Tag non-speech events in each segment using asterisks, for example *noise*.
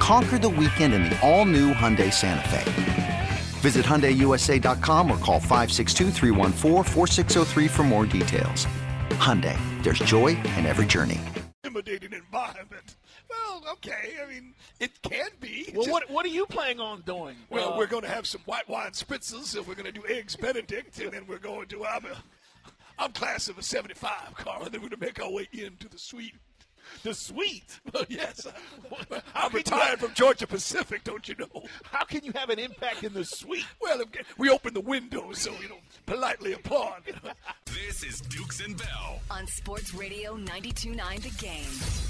Conquer the weekend in the all new Hyundai Santa Fe. Visit HyundaiUSA.com or call 562 for more details. Hyundai, there's joy in every journey. Intimidating environment. Well, okay. I mean, it can be. Well, Just- what what are you planning on doing? Well, Uh, we're going to have some white wine spritzes, and we're going to do eggs Benedict, and then we're going to. I'm, a, I'm class of a 75, Carl, and then we're going to make our way into the suite. The suite. *laughs* Well, yes. How I'm can retired have- from Georgia Pacific, don't you know? How can you have an impact in the suite? *laughs* Well, we open the windows so you don't politely applaud. *laughs* This is Dukes and Bell. on Sports Radio 92.9 The Game.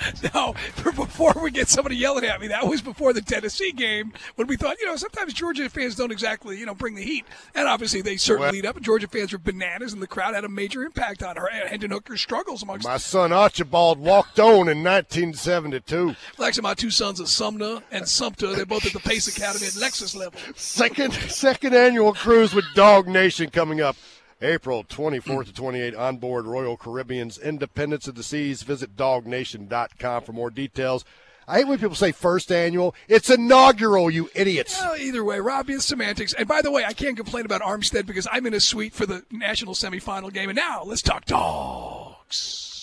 *laughs* Now, before we get somebody yelling at me, that was before the Tennessee game when we thought, you know, sometimes Georgia fans don't exactly, you know, bring the heat. And obviously they certainly Well- lead up. And Georgia fans were bananas, and the crowd had a major impact on her. And Hendon Hooker's struggles amongst My son Archibald walked on in 1972. Like my two sons are Sumner and Sumter, they're both at the Pace Academy at Lexus level. Second second annual cruise with DawgNation coming up April 24th to 28 on board Royal Caribbean's Independence of the Seas. Visit dawgnation.com for more details. I hate when people say first annual. It's inaugural, you idiots. Well, either way, Robbie, it's semantics. And by the way, I can't complain about Armstead because I'm in a suite for the national semifinal game. And now let's talk dogs.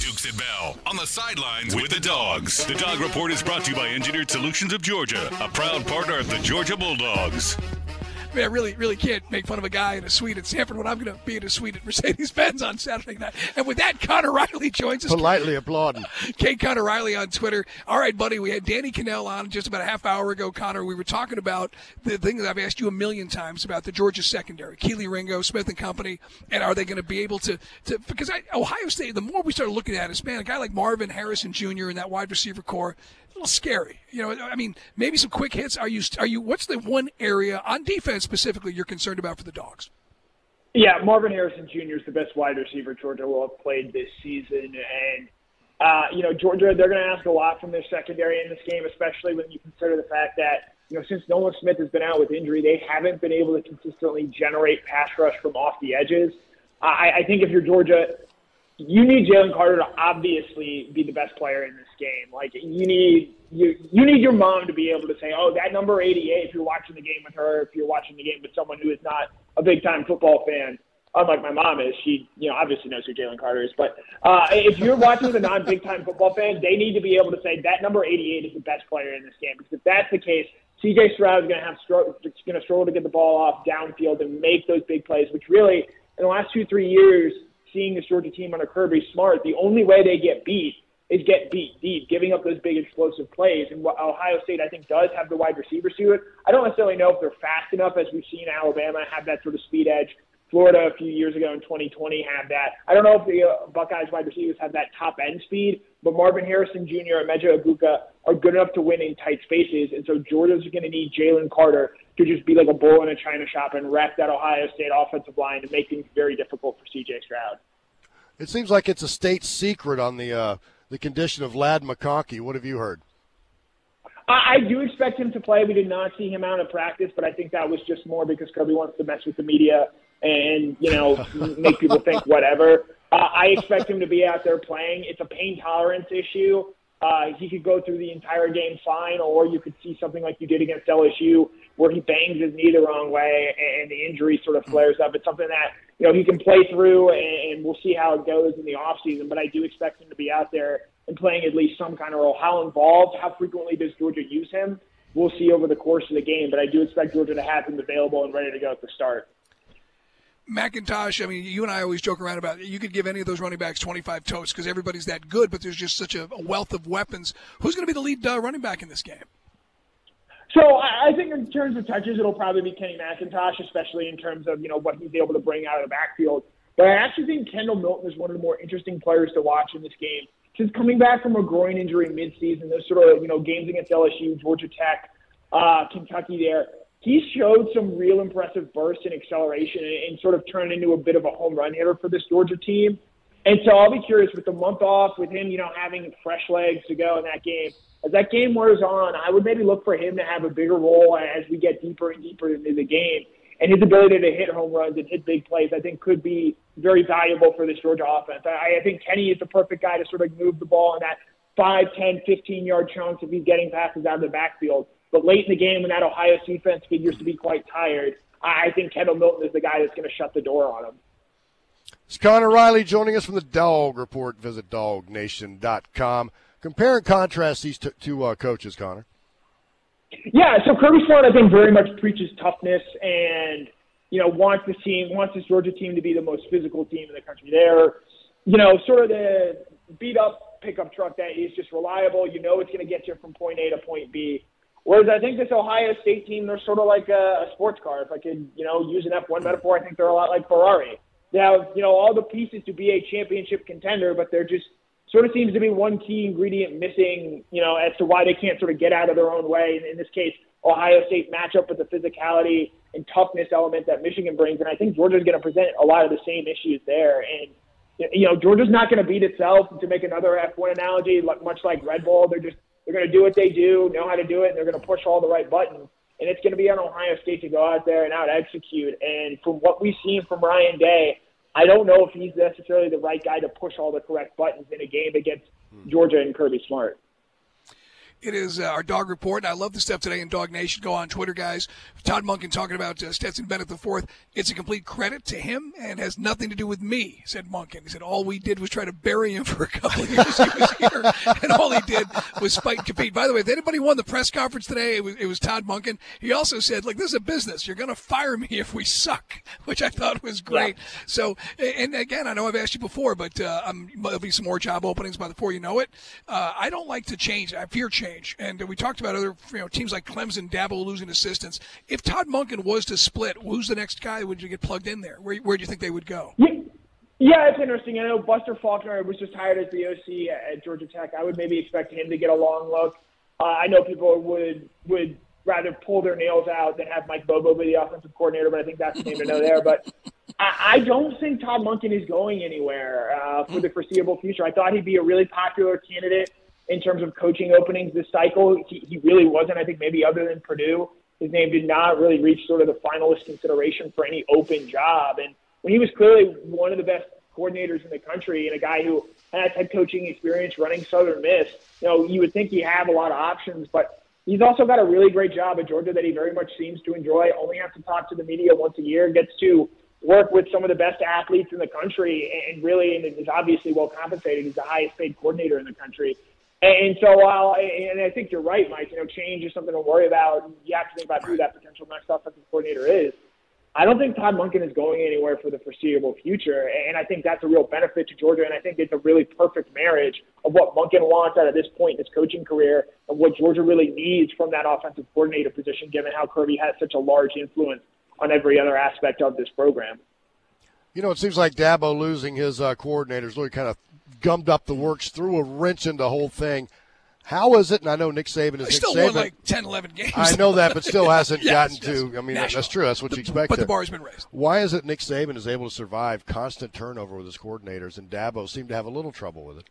Dukes and Bell on the sidelines with the dogs. The Dog Report is brought to you by Engineered Solutions of Georgia, a proud partner of the Georgia Bulldogs. I mean, I really, really can't make fun of a guy in a suite at Sanford when I'm going to be in a suite at Mercedes Benz on Saturday night. And with that, Connor Riley joins us. Politely applauding. *laughs* Kate Connor Riley on Twitter. All right, buddy, we had Danny Kanell on just about a half hour ago. Connor, we were talking about the thing that I've asked you a million times about the Georgia secondary, Kelee Ringo, Smith and Company, and are they going to be able to? to because I, Ohio State, the more we start looking at it, man, a guy like Marvin Harrison Jr. and that wide receiver corps. a little Scary, you know. I mean, maybe some quick hits. Are you? Are you? What's the one area on defense specifically you're concerned about for the dogs? Yeah, Marvin Harrison Jr. is the best wide receiver Georgia will have played this season, and uh, you know Georgia they're going to ask a lot from their secondary in this game, especially when you consider the fact that you know since Nolan Smith has been out with injury, they haven't been able to consistently generate pass rush from off the edges. I, I think if you're Georgia, you need Jalen Carter to obviously be the best player in this game. Like you need you you need your mom to be able to say, oh, that number 88. If you're watching the game with her, if you're watching the game with someone who is not a big time football fan, unlike my mom is, she you know obviously knows who Jalen Carter is. But uh, if you're watching with a non big time football fan, they need to be able to say that number 88 is the best player in this game. Because if that's the case, CJ Stroud is going to have stro- going to struggle to get the ball off downfield and make those big plays, which really in the last two three years, seeing this Georgia team under Kirby Smart, the only way they get beat is get beat deep, giving up those big explosive plays. And what Ohio State, I think, does have the wide receivers to it. I don't necessarily know if they're fast enough, as we've seen Alabama have that sort of speed edge. Florida a few years ago in 2020 had that. I don't know if the uh, Buckeyes wide receivers have that top end speed, but Marvin Harrison Jr. and Emeka Egbuka are good enough to win in tight spaces. And so Georgia's going to need Jalen Carter to just be like a bull in a china shop and wreck that Ohio State offensive line and make things very difficult for CJ Stroud. It seems like it's a state secret on the uh, the condition of Ladd McConkey. What have you heard? I, I do expect him to play. We did not see him out of practice, but I think that was just more because Kirby wants to mess with the media and you know *laughs* make people think whatever. Uh, I expect him to be out there playing. It's a pain tolerance issue. Uh, he could go through the entire game fine, or you could see something like you did against LSU, where he bangs his knee the wrong way and the injury sort of flares up. It's something that you know he can play through, and, we'll see how it goes in the off season. But I do expect him to be out there and playing at least some kind of role. How involved? How frequently does Georgia use him? We'll see over the course of the game. But I do expect Georgia to have him available and ready to go at the start. McIntosh, I mean, you and I always joke around about it. You could give any of those running backs 25 totes because everybody's that good, but there's just such a, a wealth of weapons. Who's going to be the lead uh, running back in this game? So I think in terms of touches, it'll probably be Kenny McIntosh, especially in terms of you know what he's able to bring out of the backfield. But I actually think Kendall Milton is one of the more interesting players to watch in this game. since coming back from a groin injury midseason, those sort of you know games against LSU, Georgia Tech, uh, Kentucky, there he showed some real impressive bursts in acceleration and, and sort of turned into a bit of a home run hitter for this Georgia team. And so I'll be curious with the month off, with him, you know, having fresh legs to go in that game. As that game wears on, I would maybe look for him to have a bigger role as we get deeper and deeper into the game. And his ability to hit home runs and hit big plays, I think, could be very valuable for this Georgia offense. I, I think Kenny is the perfect guy to sort of move the ball in that 5, 10, 15 yard chunks if he's getting passes out of the backfield. But late in the game, when that Ohio defense figures to be quite tired, I think Kendall Milton is the guy that's going to shut the door on him. It's Connor Riley joining us from the Dog Report. Visit dawgnation.com. Compare and contrast these t- two uh, coaches, Connor. Yeah, so Kirby Smart, I think, very much preaches toughness and you know wants the team, wants this Georgia team to be the most physical team in the country. They're, you know, sort of the beat up pickup truck that is just reliable. You know, it's going to get you from point A to point B. Whereas I think this Ohio State team, they're sort of like a, a sports car. If I could, you know, use an F1 metaphor, I think they're a lot like Ferrari. They have, you know, all the pieces to be a championship contender, but they're just sort of seems to be one key ingredient missing, you know, as to why they can't sort of get out of their own way. In this case, Ohio State match up with the physicality and toughness element that Michigan brings, and I think Georgia's going to present a lot of the same issues there. And you know, Georgia's not going to beat itself. To make another F1 analogy, like much like Red Bull, they're just they're going to do what they do, know how to do it, and they're going to push all the right buttons. And it's going to be on Ohio State to go out there and out execute. And from what we've seen from Ryan Day, I don't know if he's necessarily the right guy to push all the correct buttons in a game against hmm. Georgia and Kirby Smart. It is uh, our dog report, and I love the stuff today in DawgNation. Go on Twitter, guys. Todd Monken talking about uh, Stetson Bennett IV. It's a complete credit to him and has nothing to do with me, said Monken. He said all we did was try to bury him *laughs* for a couple of years he was here, and all he did was fight and compete. By the way, if anybody won the press conference today, it was, it was Todd Monken. He also said, Look, this is a business. You're going to fire me if we suck, *laughs* which I thought was great. Yeah. So, and again, I know I've asked you before, but uh, um, there'll be some more job openings by the before you know it. Uh, I don't like to change. I fear change change. And we talked about other you know teams like Clemson, Dabo losing assistants. If Todd Monken was to split, who's the next guy would you get plugged in there? Where where do you think they would go? Yeah. Yeah, it's interesting. I know Buster Faulkner was just hired as the OC at Georgia Tech. I would maybe expect him to get a long look. Uh, I know people would would rather pull their nails out than have Mike Bobo be the offensive coordinator, but I think that's the name to know there. But I, I don't think Todd Monken is going anywhere uh, for the foreseeable future. I thought he'd be a really popular candidate in terms of coaching openings this cycle. He, he really wasn't. I think maybe other than Purdue, his name did not really reach sort of the finalist consideration for any open job. And when he was clearly one of the best coordinators in the country and a guy who has head coaching experience running Southern Miss, you know, you would think he have a lot of options, but he's also got a really great job at Georgia that he very much seems to enjoy. Only has to talk to the media once a year, gets to work with some of the best athletes in the country, and really and is obviously well compensated. He's the highest paid coordinator in the country. And so while, and I think you're right, Mike, you know, change is something to worry about. You have to think about who that potential next offensive coordinator is. I don't think Todd Monken is going anywhere for the foreseeable future. And I think that's a real benefit to Georgia. And I think it's a really perfect marriage of what Monken wants out of this point in his coaching career and what Georgia really needs from that offensive coordinator position, given how Kirby has such a large influence on every other aspect of this program. You know, it seems like Dabo losing his uh, coordinators really kind of gummed up the works, threw a wrench in the whole thing. How is it? And I know Nick Saban is Nick still Saban. won like 10, 11 games. I know that, but still hasn't *laughs* yes, gotten yes. to. I mean, National. that's true. That's what you expect. But the bar's been raised. Why is it Nick Saban is able to survive constant turnover with his coordinators, and Dabo seemed to have a little trouble with it?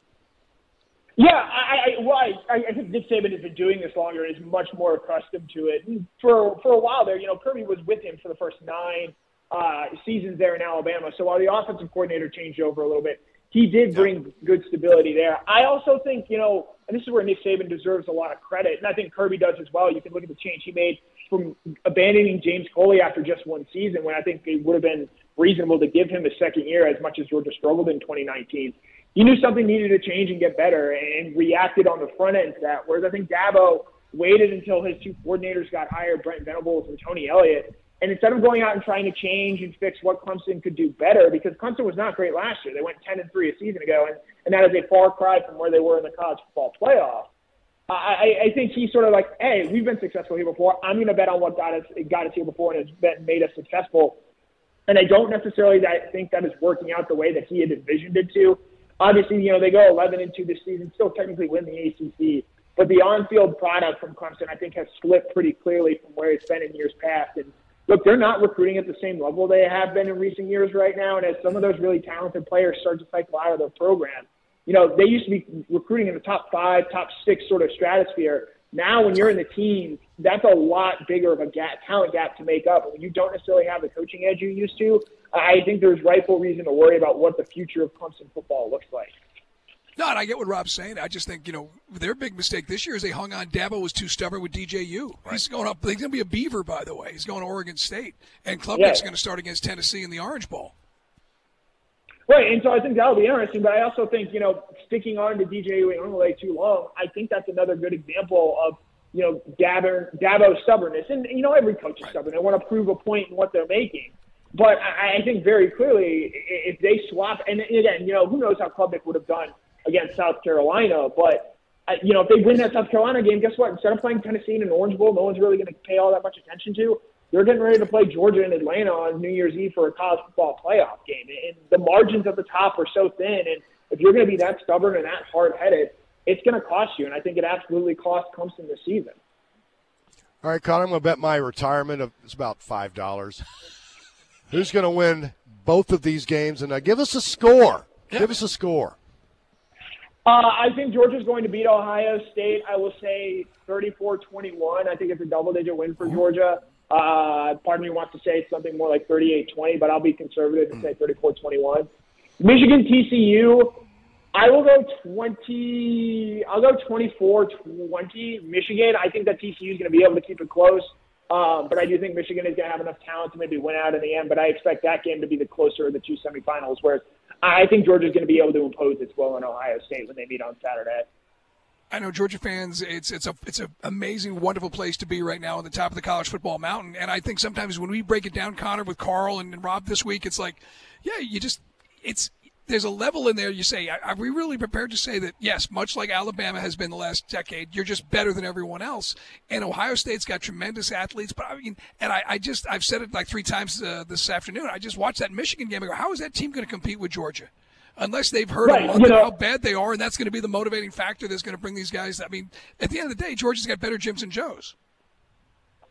Yeah, I, I, well, I, I think Nick Saban has been doing this longer and is much more accustomed to it. And for for a while there, you know, Kirby was with him for the first nine uh, seasons there in Alabama. So while the offensive coordinator changed over a little bit, he did bring good stability there. I also think, you know, and this is where Nick Saban deserves a lot of credit, and I think Kirby does as well. You can look at the change he made from abandoning James Coley after just one season, when I think it would have been reasonable to give him a second year as much as Georgia struggled in 2019. He knew something needed to change and get better and reacted on the front end to that. Whereas I think Dabo waited until his two coordinators got hired, Brent Venables and Tony Elliott, and instead of going out and trying to change and fix what Clemson could do better, because Clemson was not great last year, they went 10 and three a season ago, and, and that is a far cry from where they were in the college football playoff. I, I think he's sort of like, hey, we've been successful here before. I'm going to bet on what got us got us here before and has been, made us successful. And I don't necessarily think that is working out the way that he had envisioned it to. Obviously, you know they go 11 and two this season, still technically win the ACC, but the on-field product from Clemson, I think, has slipped pretty clearly from where it's been in years past. And look, they're not recruiting at the same level they have been in recent years right now. And as some of those really talented players start to cycle out of their program, you know they used to be recruiting in the top five, top six sort of stratosphere. Now, when you're in the teens, that's a lot bigger of a gap, talent gap to make up. And when you don't necessarily have the coaching edge you used to, I think there's rightful reason to worry about what the future of Clemson football looks like. No, and I get what Rob's saying. I just think, you know, their big mistake this year is they hung on. Dabo was too stubborn with DJU. Right. He's going up. He's going to be a Beaver, by the way. He's going to Oregon State. And Klubnik's yeah. going to start against Tennessee in the Orange Bowl. Right, and so I think that'll be interesting. But I also think, you know, sticking on to DJ Uiagalelei too long, I think that's another good example of, you know, Dabo, Dabo's stubbornness. And, you know, every coach is right. stubborn. They want to prove a point in what they're making. But I, I think very clearly, if they swap, and again, you know, who knows how Klubnik would have done against South Carolina, but uh, you know, if they win that South Carolina game, guess what? Instead of playing Tennessee in an Orange Bowl, no one's really going to pay all that much attention to. They're getting ready to play Georgia and Atlanta on New Year's Eve for a college football playoff game, and the margins at the top are so thin. And if you're going to be that stubborn and that hard-headed, it's going to cost you. And I think it absolutely cost Clemson this season. All right, Connor, I'm going to bet my retirement of it's about five dollars. Who's going to win both of these games? And uh, give us a score. Yeah. Give us a score. Uh, I think Georgia's going to beat Ohio State. I will say 34-21. I think it's a double-digit win for Georgia. Uh, part of me wants to say something more like 38-20, but I'll be conservative and say 34-21. Michigan TCU, I will go 20. I'll go 24-20. Michigan. I think that TCU is going to be able to keep it close. Um, but I do think Michigan is going to have enough talent to maybe win out in the end. But I expect that game to be the closer of the two semifinals, whereas I think Georgia's going to be able to impose its will on Ohio State when they meet on Saturday. I know Georgia fans. It's it's a it's an amazing, wonderful place to be right now on the top of the college football mountain. And I think sometimes when we break it down, Connor with Carl and, and Rob this week, it's like, yeah, you just it's there's a level in there you say, are we really prepared to say that, yes, much like Alabama has been the last decade, you're just better than everyone else? And Ohio State's got tremendous athletes, but I mean, and I, I just, I've said it like three times uh, this afternoon. I just watched that Michigan game. I go, how is that team going to compete with Georgia? Unless they've heard right, you know, how bad they are, and that's going to be the motivating factor that's going to bring these guys. I mean, at the end of the day, Georgia's got better gyms than Joe's.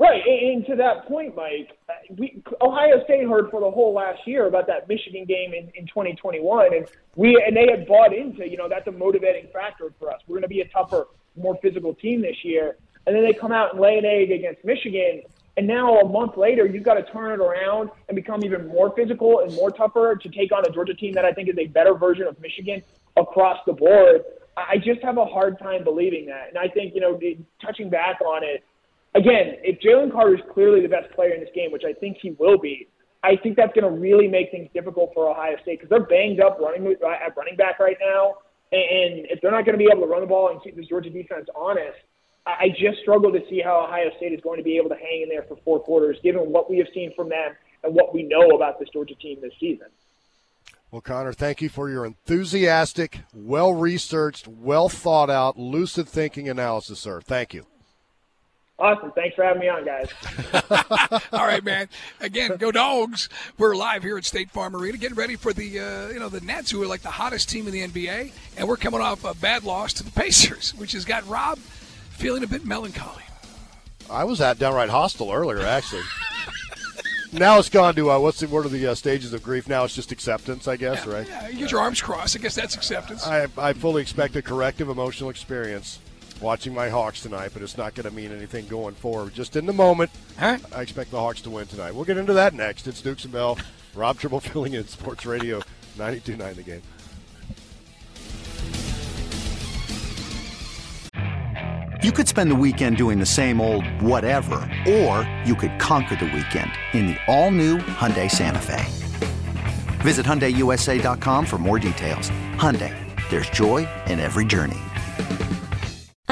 Right, and to that point, Mike, uh, we, Ohio State heard for the whole last year about that Michigan game in, in 2021, and we and they had bought into, you know, that's a motivating factor for us. We're going to be a tougher, more physical team this year, and then they come out and lay an egg against Michigan, and now a month later, you've got to turn it around and become even more physical and more tougher to take on a Georgia team that I think is a better version of Michigan across the board. I just have a hard time believing that, and I think you know, touching back on it again, if Jalen Carter is clearly the best player in this game, which I think he will be, I think that's going to really make things difficult for Ohio State because they're banged up running at running back right now. And if they're not going to be able to run the ball and keep this Georgia defense honest, I just struggle to see how Ohio State is going to be able to hang in there for four quarters, given what we have seen from them and what we know about this Georgia team this season. Well, Connor, thank you for your enthusiastic, well researched, well thought out, lucid thinking analysis, sir. Thank you. Awesome. Thanks for having me on, guys. *laughs* All right, man. Again, go dogs. We're live here at State Farm Arena, getting ready for the uh, you know the Nets, who are like the hottest team in the NBA, and we're coming off a bad loss to the *laughs* Pacers, which has got Rob feeling a bit melancholy. I was at downright hostile earlier, actually. *laughs* now it's gone to uh, what's the what are the uh, stages of grief? Now it's just acceptance, I guess, yeah, right? Yeah, you get your arms crossed. I guess that's acceptance. I I fully expect a corrective emotional experience watching my Hawks tonight, but it's not going to mean anything going forward. Just in the moment, huh? I expect the Hawks to win tonight. We'll get into that next. It's Dukes and Bell. Rob Tribble *laughs* filling in Sports Radio 92.9 The Game. You could spend the weekend doing the same old whatever, or you could conquer the weekend in the all-new Hyundai Santa Fe. Visit HyundaiUSA.com for more details. Hyundai, there's joy in every journey.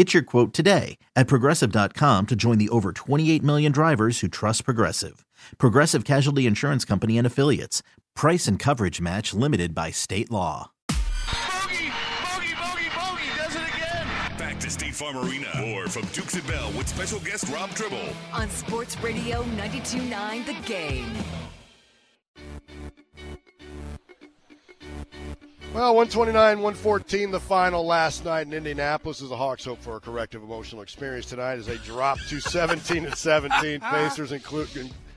Get your quote today at progressive.com to join the over 28 million drivers who trust Progressive. Progressive Casualty Insurance Company and Affiliates. Price and coverage match limited by state law. Bogey, bogey, bogey, bogey, does it again. Back to State Farm Arena. More from Dukes and Bell with special guest Rob Tribble. On Sports Radio 92.9 The Game. Well, 129 114, the final last night in Indianapolis as the Hawks hope for a corrective emotional experience tonight as they drop to *laughs* 17 and 17. Pacers include,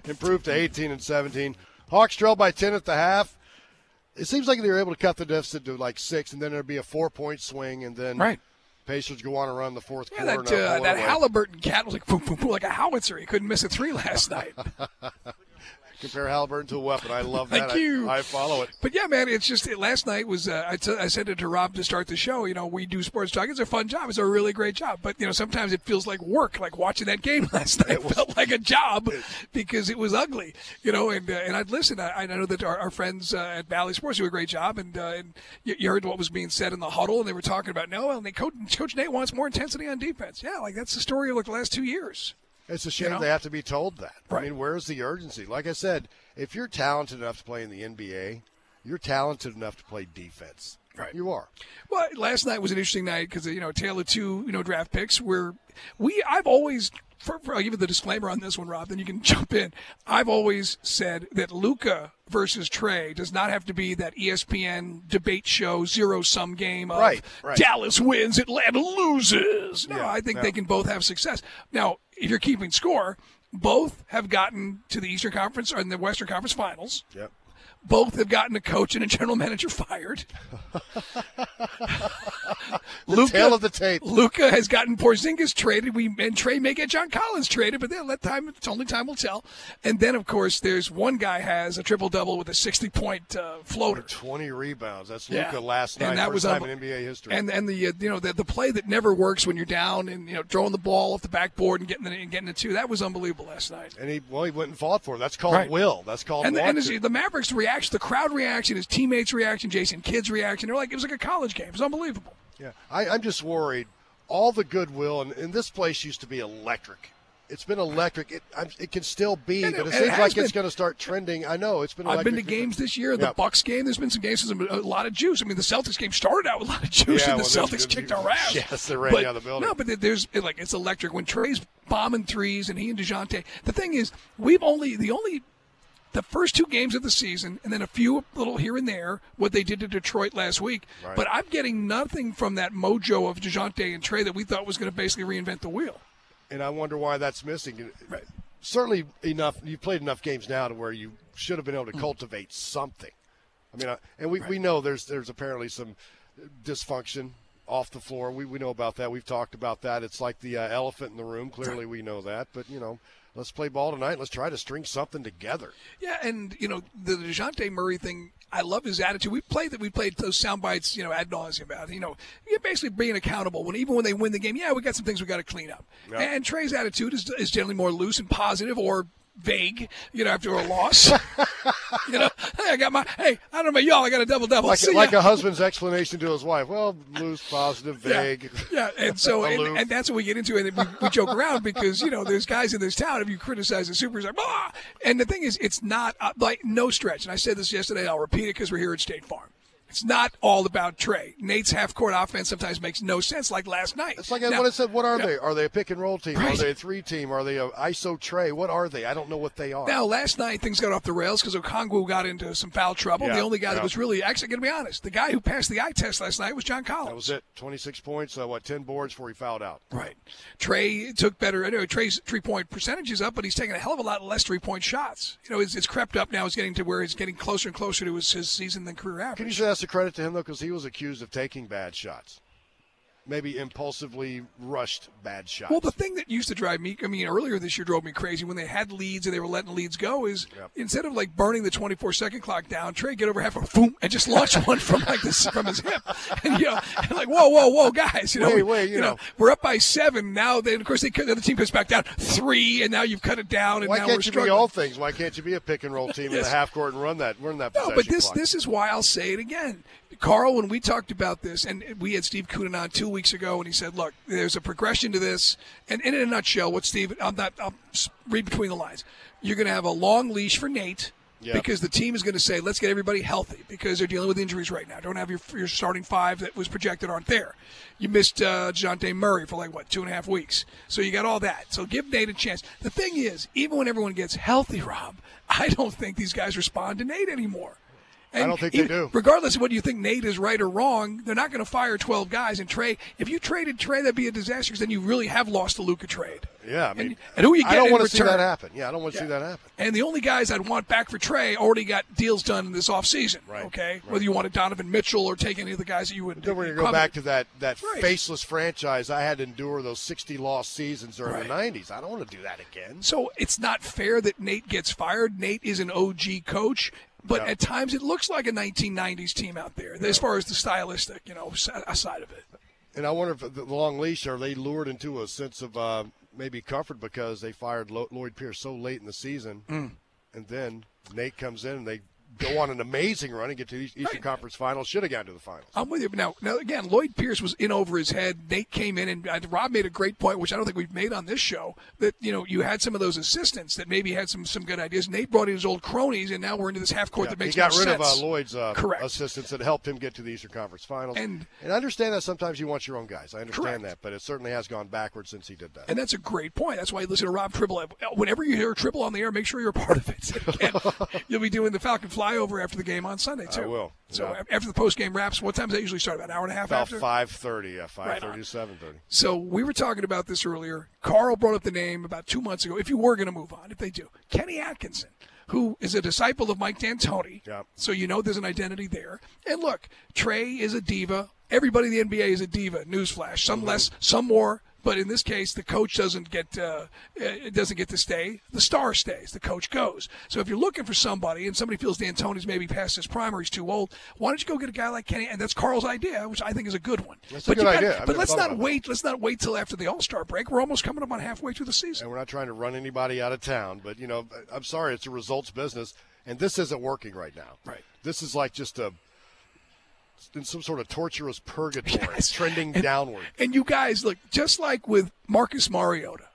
improved to 18 and 17. Hawks trailed by 10 at the half. It seems like they were able to cut the deficit to like six, and then there'd be a four point swing, and then Right. Pacers go on and run the fourth Yeah, quarter. that, uh, that. Halliburton cat was like boom, boom, boom, like a howitzer. He couldn't miss a three last night. *laughs* Compare Halliburton to a weapon. I love *laughs* that. Thank you. I, follow it. But yeah, man, it's just it, last night was. Uh, I, t- I said it to Rob to start the show. You know, we do sports talk. It's a fun job. It's a really great job. But you know, sometimes it feels like work. Like watching that game *laughs* last night felt like a job because it was ugly. You know, and uh, and I'd listen. I, I know that our, our friends uh, at Bally Sports do a great job, and uh, and you, you heard what was being said in the huddle, and they were talking about no, and they, coach, Coach Nate wants more intensity on defense. Yeah, like that's the story of like the last two years. It's a shame know? they have to be told that. I mean, where's the urgency? Like I said, if you're talented enough to play in the NBA, you're talented enough to play defense. Right. You are. Well, last night was an interesting night because you know tale of two you know draft picks where we I've always for, for, I'll give you the disclaimer on this one, Rob. Then you can *laughs* jump in. I've always said that Luka versus Trey does not have to be that ESPN debate show zero sum game of Right, right. Dallas wins, Atlanta loses. No, Yeah, I think no. they can both have success. Now, if you're keeping score, both have gotten to the Eastern Conference or in the Western Conference Finals. Yep. Both have gotten a coach and a general manager fired. *laughs* Luka, tale of the tape. Luka has gotten Porzingis traded. We and Trey may get John Collins traded, but then let time. It's only time will tell. And then, of course, there's one guy has a triple double with a 60 point uh, floater. 20 rebounds. That's Yeah. Luka last night. And that first was time in NBA history. And and the uh, you know the, the play that never works when you're down and you know throwing the ball off the backboard and getting the, and getting it two. That was unbelievable last night. And he well, he went and fought for it. That's called Right. will. That's called And, the, and the, the Mavericks reaction, the crowd reaction, his teammates' reaction, Jason Kidd's reaction. They're like it was like a college game. It was unbelievable. Yeah, I, I'm just worried. All the goodwill, and, and this place used to be electric. It's been electric. It, I'm, it can still be, but it it seems like it's been. going to start trending. I know it's been. I've been to games this year. The Yeah. Bucks game. There's been some games. There's a lot of juice. I mean, the Celtics game started out with a lot of juice, Yeah, and the well, Celtics kicked our ass. *laughs* Yes, they ran but, out of the building. No, but there's like it's electric when Trey's bombing threes and he and Dejounte. The thing is, we've only the only the first two games of the season, and then a few little here and there, what they did to Detroit last week. Right. But I'm getting nothing from that mojo of Dejounte and Trey that we thought was going to basically reinvent the wheel. and I wonder why that's missing. Certainly enough. You've played enough games now to where you should have been able to cultivate something. I mean, and we, we know there's there's apparently some dysfunction off the floor. We we know about that. We've talked about that. It's like the uh, elephant in the room. Clearly, we know that. But you know, let's play ball tonight. Let's try to string something together. Yeah, and you know the Dejounte Murray thing. I love his attitude. We played that. We played those sound bites, you know, ad nauseum about. You know, you're basically being accountable. When even when they win the game, yeah, we got some things we got to clean up. Yeah. And Trey's attitude is, is generally more loose and positive, or vague. You know, after a loss. *laughs* you know, hey, I got my. Hey, I don't know about y'all. I got a double double. Like, like a husband's explanation to his wife. Well, loose, positive, vague. Yeah, yeah. and *laughs* so and, and that's what we get into, and we, we joke around because you know there's guys in this town. If you criticize the Supers, like, "Ah!" and the thing is, it's not uh, like no stretch. And I said this yesterday. I'll repeat it because we're here at State Farm. It's not all about Trey. Nate's half court offense sometimes makes no sense, like last night. It's like Now- what I said. What are Yeah. they? Are they a pick and roll team? Right. Are they a three team? Are they a ISO Trey? What are they? I don't know what they are. Now, last night things got off the rails because Okongwu got into some foul trouble. Yeah, the only guy yeah. that was really, actually, going to be honest, the guy who passed the eye test last night was John Collins. That was it. 26 points, uh, what, 10 boards before he fouled out. Right. Trey took better. I know Trey's three point percentage is up, but he's taking a hell of a lot less three point shots. You know, it's, it's crept up now. It's getting to where he's getting closer and closer to his, his season than career average. Can you average. say that's a credit to him, though? Because he was accused of taking bad shots. Maybe impulsively rushed bad shots. Well, the thing that used to drive me, I mean, earlier this year drove me crazy when they had leads and they were letting leads go is instead of like burning the 24 second clock down, Trey get over half a boom and just launch one from like this from his hip. *laughs* And, you know, and like, whoa, whoa, whoa, guys, you know, Wait, we- wait, you know. we're up by seven now. Then, of course, they, the other team comes back down three, and now you've cut it down, and Why now can't we're you struggling. be all things? Why can't you be a pick and roll team *laughs* in the half court and run that run that No, but this clock? this is why I'll say it again. Carl, when we talked about this, and we had Steve Koonin on two weeks ago, and he said, "Look, there's a progression to this." And, and in a nutshell, what Steve, I'm not, I'll read between the lines. You're going to have a long leash for Nate. Yep. Because the team is going to say, let's get everybody healthy because they're dealing with injuries right now. Don't have your, your starting five that was projected aren't there. You missed uh, Jante Murray for like, what, two and a half weeks. So you got all that. So give Nate a chance. The thing is, even when everyone gets healthy, Rob, I don't think these guys respond to Nate anymore. I don't think they do. Regardless of whether you think Nate is right or wrong, they're not going to fire 12 guys and Trey, If you traded Trey, that'd be a disaster because then you really have lost the Luka trade. yeah, I mean, and, and who are you I getting don't want to see that happen. Yeah, I don't want to see that happen. And the only guys I'd want back for Trey already got deals done in this offseason. Right, Okay? right. Whether you wanted Donovan Mitchell or take any of the guys that you would. Then we're going to go back to that, that Right. faceless franchise I had to endure those 60 lost seasons during the 90s. I don't want to do that again. So it's not fair that Nate gets fired. Nate is an OG coach, but Yeah. at times it looks like a 1990s team out there as far as the stylistic, you know, side of it. And I wonder if the long leash are they lured into a sense of uh, maybe comfort because they fired Lo- Lloyd Pierce so late in the season, Mm. and then Nate comes in and they go on an amazing run and get to the Eastern Right. Conference Finals. Should have gotten to the finals. I'm with you. Now, now again, Lloyd Pierce was in over his head. Nate came in, and uh, Rob made a great point, which I don't think we've made on this show. That you know, you had some of those assistants that maybe had some some good ideas. Nate brought in his old cronies, and now we're into this half court Yeah, that makes he got no rid sense. of uh, Lloyd's uh, Correct. assistants that helped him get to the Eastern Conference Finals. And- and I understand that sometimes you want your own guys. I understand Correct. that, but it certainly has gone backwards since he did that. And that's a great point. That's why you listen to Rob Tribble. Whenever you hear Tribble on the air, make sure you're a part of it. *laughs* *laughs* You'll be doing the Falcon flyover after the game on Sunday too. I will. So Yeah. after the post game wraps, what time does that usually start? About an hour and a half About after. five thirty, yeah, five thirty to seven thirty. So we were talking about this earlier. Carl brought up the name about two months ago. If you were going to move on, if they do, Kenny Atkinson, who is a disciple of Mike D'Antoni. Yeah. So you know there's an identity there. And look, Trey is a diva. Everybody in the NBA is a diva. Newsflash. Some mm-hmm. less, some more. But in this case, the coach doesn't get uh, doesn't get to stay. The star stays. The coach goes. So if you're looking for somebody and somebody feels D'Antoni's maybe past his prime or he's too old, why don't you go get a guy like Kenny? And that's Carl's idea, which I think is a good one. That's a but good gotta- idea. But let's not about that. wait. Let's not wait till after the All Star break. We're almost coming up on halfway through the season. and we're not trying to run anybody out of town. But you know, I'm sorry, it's a results business, and this isn't working right now. Right. This is like just a in some sort of torturous purgatory, *laughs* Yes. trending And- downward. And you guys, look, just like with Marcus Mariota,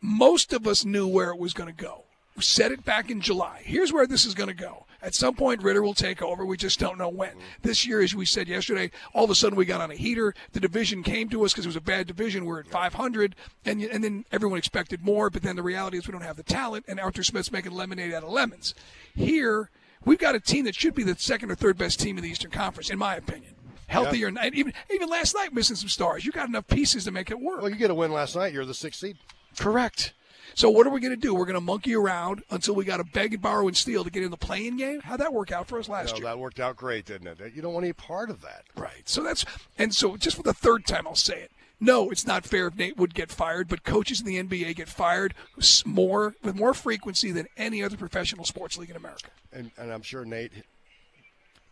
most of us knew where it was going to go. We said it back in July. Here's where this is going to go. At some point, Ridder will take over. We just don't know when. Mm-hmm. This year, as we said yesterday, all of a sudden we got on a heater. The division came to us because it was a bad division. We're at 500, and and then everyone expected more. But then the reality is we don't have the talent, and Arthur Smith's making lemonade out of lemons. Here, we've got a team that should be the second or third best team in the Eastern Conference, in my opinion. Healthier, and even even last night missing some stars. You got enough pieces to make it work. Well, you get a win last night. You're the sixth seed. Correct. So what are we going to do? We're going to monkey around until we got to beg and borrow and steal to get in the playing game. How'd that work out for us last No, year? that worked out great, didn't it? You don't want any part of that. Right. So that's and so just for the third time I'll say it. No, it's not fair if Nate would get fired, but coaches in the NBA get fired more with more frequency than any other professional sports league in America. And, and I'm sure Nate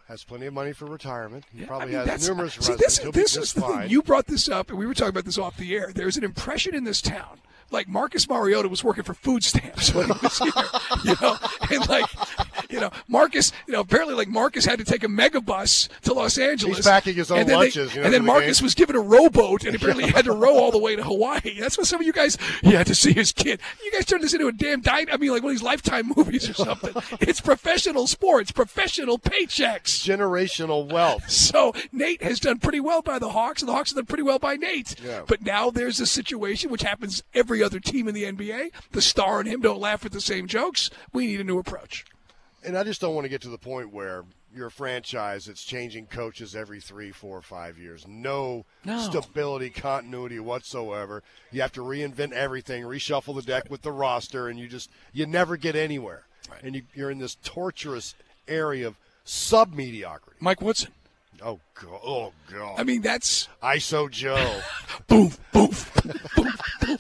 has plenty of money for retirement. He I probably mean, has numerous see, this, He'll this is fine. thing. You brought this up, and we were talking about this off the air. There's an impression in this town like Marcus Mariota was working for food stamps when he was here, *laughs* you know, and like, you know, Marcus, you know, apparently like Marcus had to take a megabus to Los Angeles. He's packing his own and then lunches, They, you know, and then the Marcus was given a rowboat, and apparently he had to row all the way to Hawaii. That's what some of you guys. He had to see his kid. You guys turned this into a damn diet. I mean, like one of these Lifetime movies or something. *laughs* it's professional sports, professional paychecks. Generational wealth. *laughs* So Nate has done pretty well by the Hawks, and the Hawks have done pretty well by Nate. Yeah. But now there's a situation which happens every other team in the NBA. The star and him don't laugh at the same jokes. We need a new approach. And I just don't want to get to the point where you're a franchise that's changing coaches every three, four, five years. No, No. stability, continuity whatsoever. You have to reinvent everything, reshuffle the deck with the roster, and you just you never get anywhere. And you, you're in this torturous area of sub mediocrity. Mike Woodson. Oh god! Oh god! I mean, that's ISO Joe. *laughs* boom, boom, boom, boom.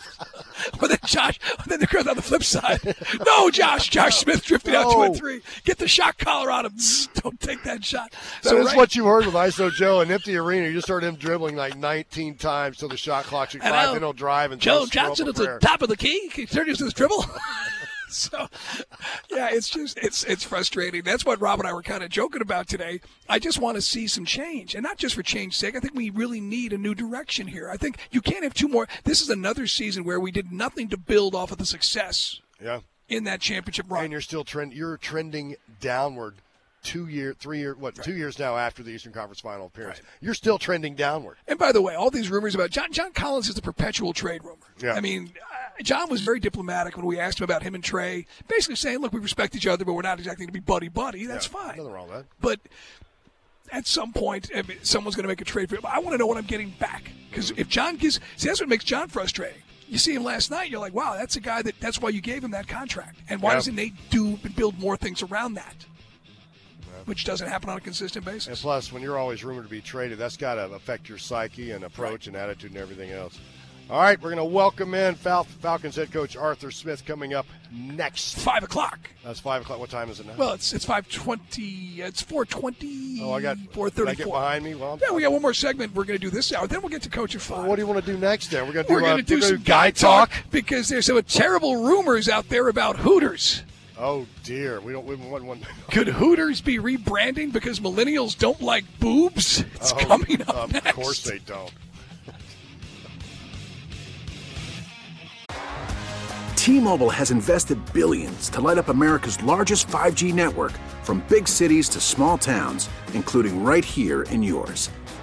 *laughs* But then Josh, then the girl on the flip side. *laughs* No, Josh, Josh Smith drifted out two and three. Get the shot collar on him. Don't take that shot. That So is right- what you heard with ISO Joe. An empty arena, you just heard him dribbling like 19 times till the shot clock's at five. Then he'll drive and Joe Johnson at the top of the key. He continues his dribble. *laughs* *laughs* so, yeah, it's just it's it's frustrating. That's what Rob and I were kind of joking about today. I just want to see some change, and not just for change's sake. I think we really need a new direction here. I think you can't have two more. This is another season where we did nothing to build off of the success Yeah. in that championship run. And you're still trend. You're trending downward. Two year, three year, what? Two years now after the Eastern Conference Final appearance, you're still trending downward. And by the way, all these rumors about John John Collins is the perpetual trade rumor. Yeah. I mean, uh, John was very diplomatic when we asked him about him and Trey, basically saying, "Look, we respect each other, but we're not exactly going to be buddy buddy. That's Yeah, fine." Nothing wrong with that. But at some point, I mean, someone's going to make a trade for him. I want to know what I'm getting back because if John gives, see, that's what makes John frustrating. You see him last night, you're like, "Wow, that's a guy that. That's why you gave him that contract." And why Yeah. doesn't Nate do and build more things around that? Which doesn't happen on a consistent basis. And plus, when you're always rumored to be traded, that's got to affect your psyche and approach and attitude and everything else. All right, we're going to welcome in Fal- Falcons head coach Arthur Smith coming up next. Five o'clock. That's five o'clock. What time is it now? Well, it's it's five twenty. It's four twenty. oh, I got four thirty get behind me. Well, I'm- Yeah, we got one more segment we're going to do this hour. Then we'll get to coach at five. what do you want to do next? Then we're going to do, we're uh, going to do some guy talk because there's some terrible rumors out there about Hooters. Oh dear, we don't. We want one. *laughs* Could Hooters be rebranding because millennials don't like boobs? It's Oh, coming up Of next. course they don't. T-Mobile has invested billions to light up America's largest 5G network from big cities to small towns, including right here in yours.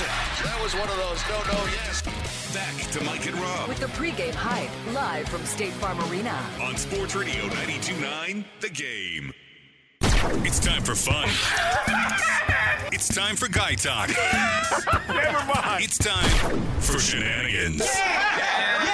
and makes it. That was one of those no, no, yes. Back to Mike and Rob With the pregame hype live from State Farm Arena. on Sports Radio 92.9 The Game. It's time for fun. It's time for guy talk. *laughs* Never mind. It's time for shenanigans. Yeah,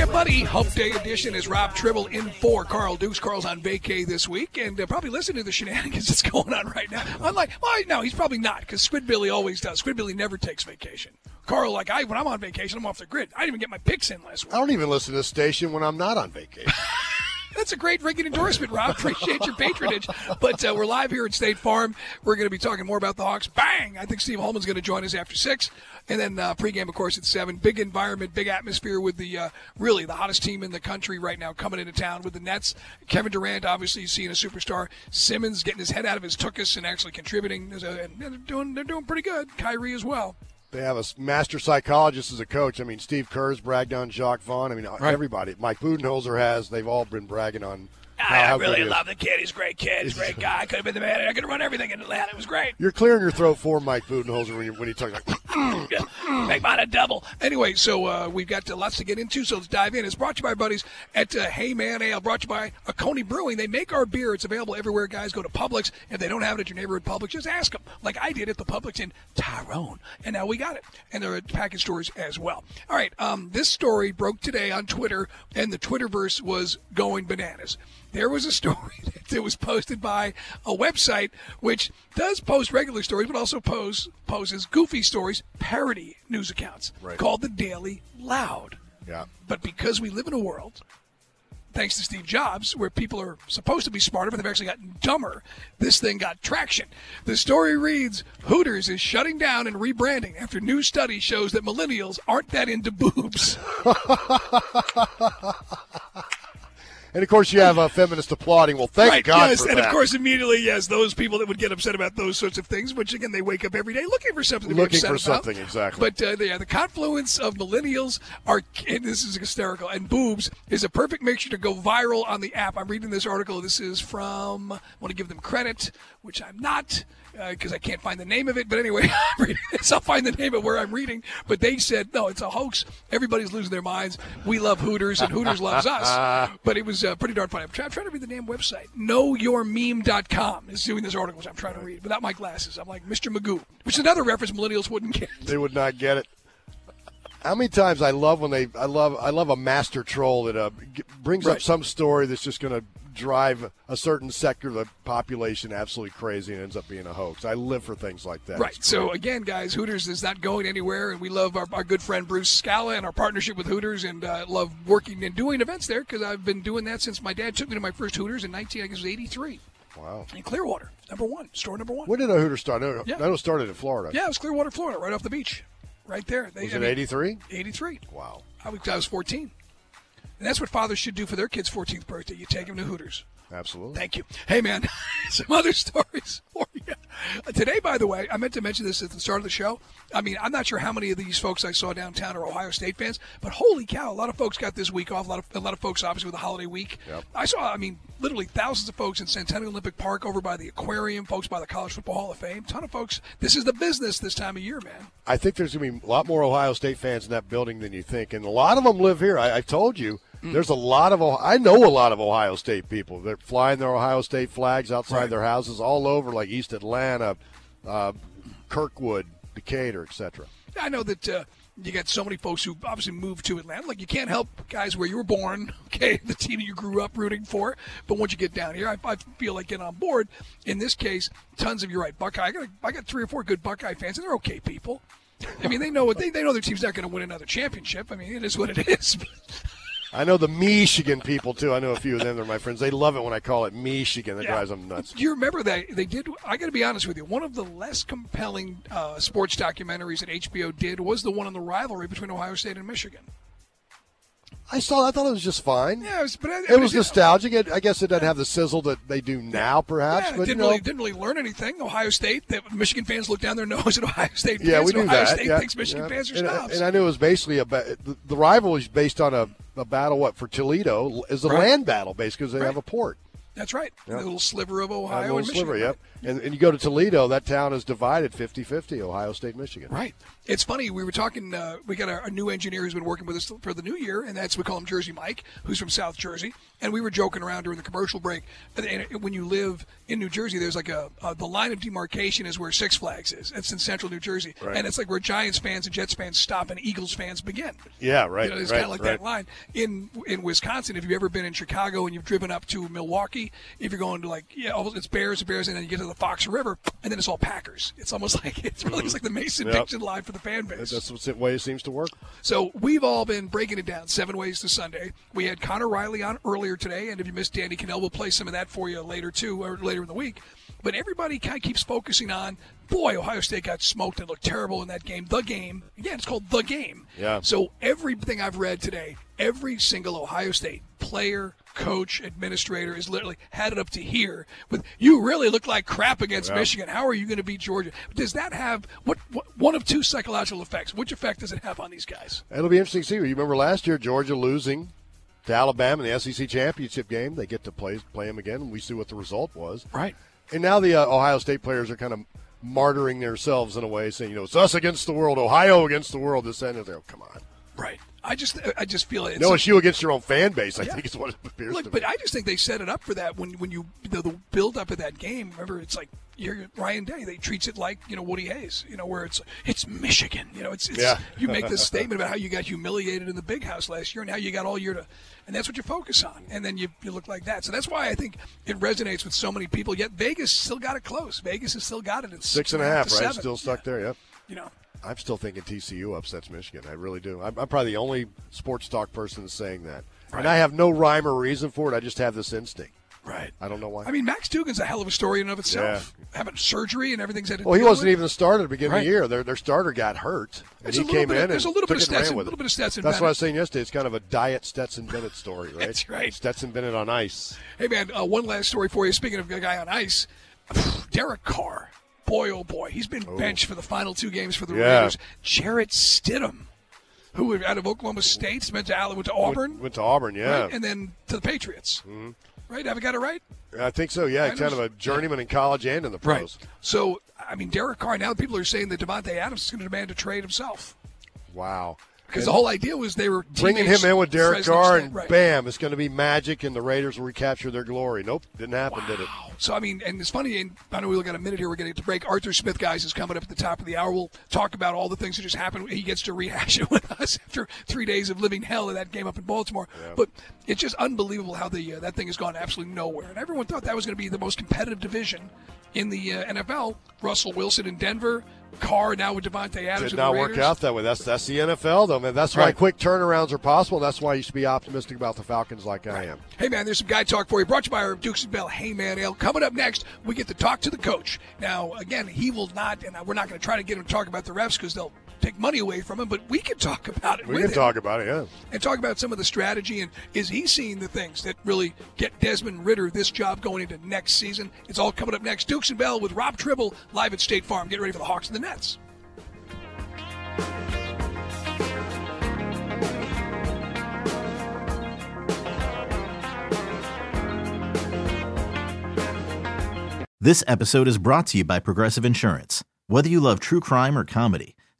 buddy. Hump Day edition is Rob Tribble in for Carl Dukes. Carl's on vacay this week and uh, probably listening to the shenanigans *laughs* that's going on right now. I'm like, well, no, he's probably not because Squidbilly always does. Squidbilly never takes vacation. Carl, like I, when I'm on vacation, I'm off the grid. I didn't even get my picks in last week. I don't even listen to this station when I'm not on vacation. *laughs* That's a great ringing endorsement, Rob. Appreciate your patronage. But uh, we're live here at State Farm. We're going to be talking more about the Hawks. Bang! I think Steve Holman's going to join us after six, and then uh, pregame, of course, at seven. Big environment, big atmosphere with the uh, really the hottest team in the country right now coming into town with the Nets. Kevin Durant, obviously, seeing a superstar. Simmons getting his head out of his tuchus and actually contributing. And they're doing they're doing pretty good. Kyrie as well. They have a master psychologist as a coach. I mean, Steve Kerr's bragged on Jacque Vaughn. I mean, everybody. Mike Budenholzer has. They've all been bragging on. I, I really love the kid. He's a great kid. He's a great guy. I could have been the man. I could have run everything in Atlanta. It was great. You're clearing your throat for Mike Budenholzer when you when he talks like. *laughs* Make mine a double. Anyway, so uh, we've got uh, lots to get into, so let's dive in. It's brought to you by our buddies at uh, Hey Man Ale, brought to you by a Coney Brewing. They make our beer. It's available everywhere, guys. Go to Publix. If they don't have it at your neighborhood Publix, just ask them, like I did at the Publix in Tyrone. And now we got it. And there are package stores as well. All right, um, this story broke today on Twitter, and the Twitterverse was going bananas there was a story *laughs* that was posted by a website which does post regular stories, but also pose, poses goofy stories, parody news accounts Right. called the Daily Loud. Yeah. But because we live in a world, thanks to Steve Jobs, where people are supposed to be smarter, but they've actually gotten dumber, this thing got traction. The story reads Hooters is shutting down and rebranding after new study shows that millennials aren't that into boobs. *laughs* And of course, you have a feminist applauding. Well, thank right, God yes, and that. of course, immediately, yes, those people that would get upset about those sorts of things, which again, they wake up every day looking for something to Looking be upset for about. something, exactly. But uh, yeah, the confluence of millennials are, and this is hysterical, and boobs is a perfect mixture to go viral on the app. I'm reading this article. This is from, I want to give them credit, which I'm not. Because I can't find the name of it, but anyway, *laughs* I'm reading this. I'll find the name of where I'm reading. But they said no, it's a hoax. Everybody's losing their minds. We love Hooters, and Hooters loves us. *laughs* But it was uh, pretty darn funny. I'm, try- I'm trying to read the damn website. KnowYourMeme.com is doing this article, which I'm trying to read without my glasses. I'm like Mr. Magoo, which is another reference millennials wouldn't get. they would not get it. How many times I love when they I love I love a master troll that uh, brings up some story that's just going to drive a certain sector of the population absolutely crazy and ends up being a hoax. I live for things like that. Right. So again, guys, Hooters is not going anywhere, and we love our, our good friend Bruce Scala and our partnership with Hooters, and uh, love working and doing events there because I've been doing that since my dad took me to my first Hooters in 19, I guess it was 83 wow. in Clearwater, number one, store number one. When did a Hooter start? I know, Yeah. I know it started in Florida. Yeah, it was Clearwater, Florida, right off the beach, right there. They, Was I it mean, 83? 83. Wow. I was, I was 14. And that's what fathers should do for their kid's 14th birthday. You take them to Hooters. Absolutely. Thank you. Hey, man, *laughs* some other stories for you. Today, by the way, I meant to mention this at the start of the show. I mean, I'm not sure how many of these folks I saw downtown are Ohio State fans, but holy cow, a lot of folks got this week off. A lot of, a lot of folks, obviously, with the holiday week. Yep. I saw, I mean, literally thousands of folks in Centennial Olympic Park over by the aquarium, folks by the College Football Hall of Fame. ton of folks. This is the business this time of year, man. I think there's going to be a lot more Ohio State fans in that building than you think, and a lot of them live here. I, I told you, Mm. there's a lot of. I know a lot of Ohio State people. They're flying their Ohio State flags outside Right. their houses, all over, like East Atlanta, uh, Kirkwood, Decatur, etc. I know that uh, you got so many folks who obviously moved to Atlanta. Like you can't help guys where you were born, *laughs* okay, the team you grew up rooting for. But once you get down here, I, I feel like getting on board. In this case, tons of you're right, Buckeye. I got I got three or four good Buckeye fans, and they're okay people. I mean, they know what they, they know their team's not going to win another championship. I mean, it is what it is. *laughs* I know the Michigan people too. I know a few of them. They're my friends. They love it when I call it Michigan. That Yeah. drives them nuts. Do you remember that they did? I got to be honest with you. One of the less compelling uh, sports documentaries that HBO did was the one on the rivalry between Ohio State and Michigan. I saw. I thought it was just fine. Yeah, it was, but I- It was did- nostalgic. It, I guess it doesn't have the sizzle that they do now, perhaps. Yeah, but didn't you know, really didn't really learn anything. Ohio State, that Michigan fans look down their nose at Ohio State fans. yeah, we knew Ohio that. State yeah, thinks Michigan yeah. fans are and, snobs. and I knew it was basically a ba- the, the rival is based on a, a battle. What for Toledo is a Right. land battle, basically, because they have a port. That's right. Yeah. The little sliver of Ohio. A little and Michigan. sliver, yep. And, and you go to Toledo, that town is divided 50-50, Ohio State, Michigan. Right. It's funny. We were talking. Uh, we got a, a new engineer who's been working with us for the new year, and that's we call him Jersey Mike, who's from South Jersey. And we were joking around during the commercial break. And, and when you live in New Jersey, there's like a, uh the line of demarcation is where Six Flags is. It's in Central New Jersey, Right. and it's like where Giants fans and Jets fans stop and Eagles fans begin. Yeah, right. You know, it's right, kind of like right. that line in in Wisconsin. If you've ever been in Chicago and you've driven up to Milwaukee, if you're going to like yeah, it's Bears, Bears, and then you get to the Fox River, and then it's all Packers. It's almost *laughs* like it's really mm-hmm. it's like the Mason Yep. Dixon line for the fan base. That's the way it seems to work. So we've all been breaking it down seven ways to Sunday. We had Connor Riley on earlier today, and if you missed Danny Kanell, we'll play some of that for you later too, or later in the week. But everybody kind of keeps focusing on, boy, Ohio State got smoked and looked terrible in that game. The game, again, it's called the game. Yeah. So everything I've read today, every single Ohio State player, coach, administrator is literally had it up to here with you really look like crap against Yeah. Michigan. How are you going to beat Georgia? Does that have what, what one of two psychological effects? Which effect does it have on these guys? It'll be interesting to see. You remember last year, Georgia losing to Alabama in the SEC championship game. They get to play play them again, and we see what the result was. Right. And now the uh, Ohio State players are kind of martyring themselves in a way, saying, you know, it's us against the world, Ohio against the world. This and that. Oh, come on. Right. I just I just feel it. No, it's you against your own fan base. I Yeah. think is what it appears Look, but. I just think they set it up for that when when you the, the build up of that game. Remember, it's like you're Ryan Day. They treats it like you know Woody Hayes. You know where it's it's Michigan. You know it's, it's Yeah. you make this *laughs* statement about how you got humiliated in the big house last year and how you got all year to, and that's what you focus on. And then you you look like that. So that's why I think it resonates with so many people. Yet Vegas still got it close. Vegas has still got it at Six and a half, right? seven. Still stuck there. Yep. You know. I'm still thinking TCU upsets Michigan. I really do. I'm, I'm probably the only sports talk person saying that, and I have no rhyme or reason for it. I just have this instinct. Right. I don't know why. I mean, Max Duggan's a hell of a story in and of itself. Having surgery and everything's had to well, he wasn't with. even the starter at the beginning of the year. Their their starter got hurt, and There's he came in of- there's and a little bit of it and ran Stetson- with little bit of Stetson That's what I was saying yesterday. It's kind of a diet Stetson Bennett story, *laughs* right? That's right. Stetson Bennett on ice. Hey, man, uh, one last story for you. Speaking of a guy on ice, *sighs* Derek Carr. Boy, oh boy, he's been benched for the final two games for the Yeah. Raiders. Jarrett Stidham, who was out of Oklahoma State, went to, Al- went to Auburn, Went, went to Auburn, yeah. right? and then to the Patriots. Mhm. Right? Have I got it right? I think so. Yeah, kind of a journeyman in college and in the pros. Right. So, I mean, Derek Carr. Now people are saying that Davante Adams is going to demand a trade himself Wow. Because the whole idea was they were bringing him in with Derek Carr, and right. bam, it's going to be magic, and the Raiders will recapture their glory. Nope, didn't happen, did it? So I mean, and it's funny. And I know we only got a minute here. We're getting to break. Arthur Smith, guys, is coming up at the top of the hour. We'll talk about all the things that just happened. He gets to rehash *laughs* it with us after three days of living hell in that game up in Baltimore. But it's just unbelievable how the uh, that thing has gone absolutely nowhere. And everyone thought that was going to be the most competitive division in the uh, NFL. Russell Wilson in Denver, Carr now with Davante Adams. Did not work out that way. That's that's the NFL, though, man. That's why Right. quick turnarounds are possible. That's why you should be optimistic about the Falcons, like I am. Hey, man, there's some guy talk for you. Brought to you by our Dukes and Bell Hey Man Ale. Coming up next, we get to talk to the coach. Now, again, he will not, and we're not going to try to get him to talk about the refs because they'll take money away from him, but we can talk about it We with can him talk about it, yeah. and talk about some of the strategy and is he seeing the things that really get Desmond Ridder this job going into next season? It's all coming up next. Dukes and Bell with Rob Tribble live at State Farm. Get ready for the Hawks and the Nets. This episode is brought to you by Progressive Insurance. Whether you love true crime or comedy,